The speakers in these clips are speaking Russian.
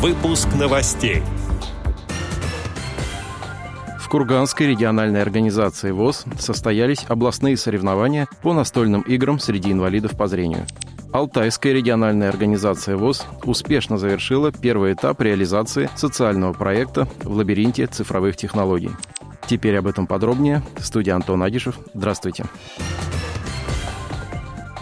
Выпуск новостей. В Курганской региональной организации ВОЗ состоялись областные соревнования по настольным играм среди инвалидов по зрению. Алтайская региональная организация ВОЗ успешно завершила первый этап реализации социального проекта в лабиринте цифровых технологий. Теперь об этом подробнее. Студия Антон Агишев. Здравствуйте. Здравствуйте.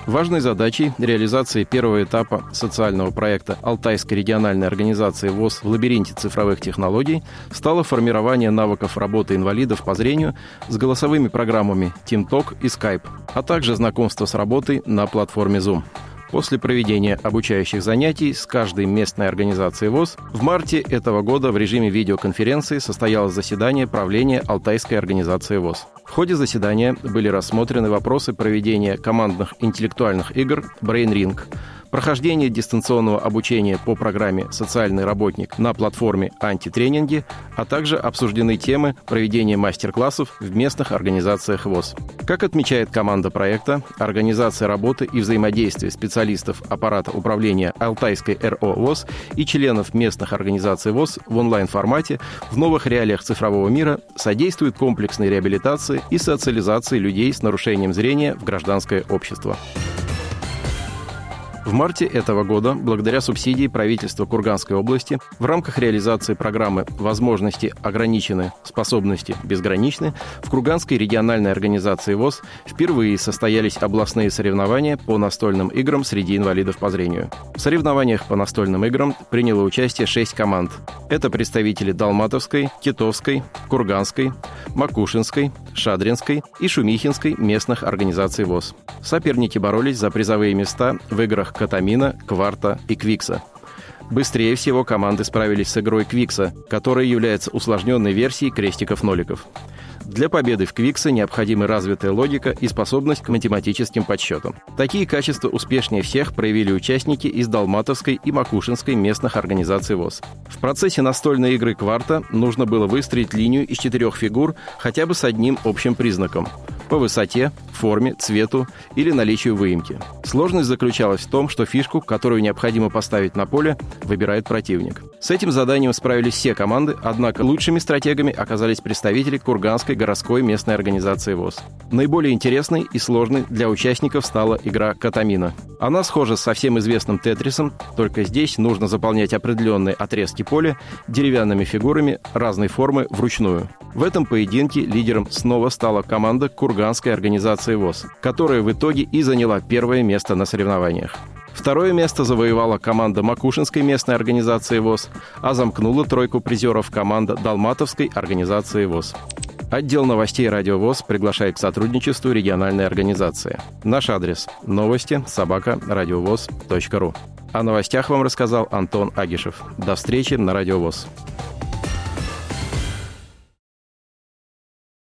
Важной задачей реализации первого этапа социального проекта Алтайской региональной организации ВОЗ в лабиринте цифровых технологий стало формирование навыков работы инвалидов по зрению с голосовыми программами TeamTalk и Skype, а также знакомство с работой на платформе Zoom. После проведения обучающих занятий с каждой местной организацией ВОЗ в марте этого года в режиме видеоконференции состоялось заседание правления Алтайской организации ВОЗ. В ходе заседания были рассмотрены вопросы проведения командных интеллектуальных игр Brain Ring, прохождение дистанционного обучения по программе «Социальный работник» на платформе «Антитренинги», а также обсуждены темы проведения мастер-классов в местных организациях ВОЗ. Как отмечает команда проекта, организация работы и взаимодействие специалистов аппарата управления Алтайской РО ВОЗ и членов местных организаций ВОЗ в онлайн-формате в новых реалиях цифрового мира содействует комплексной реабилитации и социализации людей с нарушением зрения в гражданское общество. В марте этого года, благодаря субсидии правительства Курганской области, в рамках реализации программы «Возможности ограничены, способности безграничны» в Курганской региональной организации ВОЗ впервые состоялись областные соревнования по настольным играм среди инвалидов по зрению. В соревнованиях по настольным играм приняло участие шесть команд. Это представители Далматовской, Китовской, Курганской, Макушинской, Шадринской и Шумихинской местных организаций ВОЗ. Соперники боролись за призовые места в играх Катамина, Кварта и Квикса. Быстрее всего команды справились с игрой Квикса, которая является усложненной версией крестиков-ноликов. Для победы в Квиксе необходимы развитая логика и способность к математическим подсчетам. Такие качества успешнее всех проявили участники из Далматовской и Макушинской местных организаций ВОЗ. В процессе настольной игры «Кварта» нужно было выстроить линию из четырех фигур хотя бы с одним общим признаком – по высоте, форме, цвету или наличию выемки. Сложность заключалась в том, что фишку, которую необходимо поставить на поле, выбирает противник. С этим заданием справились все команды, однако лучшими стратегами оказались представители Курганской городской местной организации ВОЗ. Наиболее интересной и сложной для участников стала игра «Катамина». Она схожа с совсем известным «Тетрисом», только здесь нужно заполнять определенные отрезки поля деревянными фигурами разной формы вручную. В этом поединке лидером снова стала команда Курганской организации ВОЗ, которая в итоге и заняла первое место на соревнованиях. Второе место завоевала команда Макушинской местной организации ВОЗ, а замкнула тройку призеров команда Далматовской организации ВОЗ. Отдел новостей «Радио ВОЗ» приглашает к сотрудничеству региональной организации. Наш адрес – новости собака радиовоз.ру. О новостях вам рассказал Антон Агишев. До встречи на «Радио ВОЗ».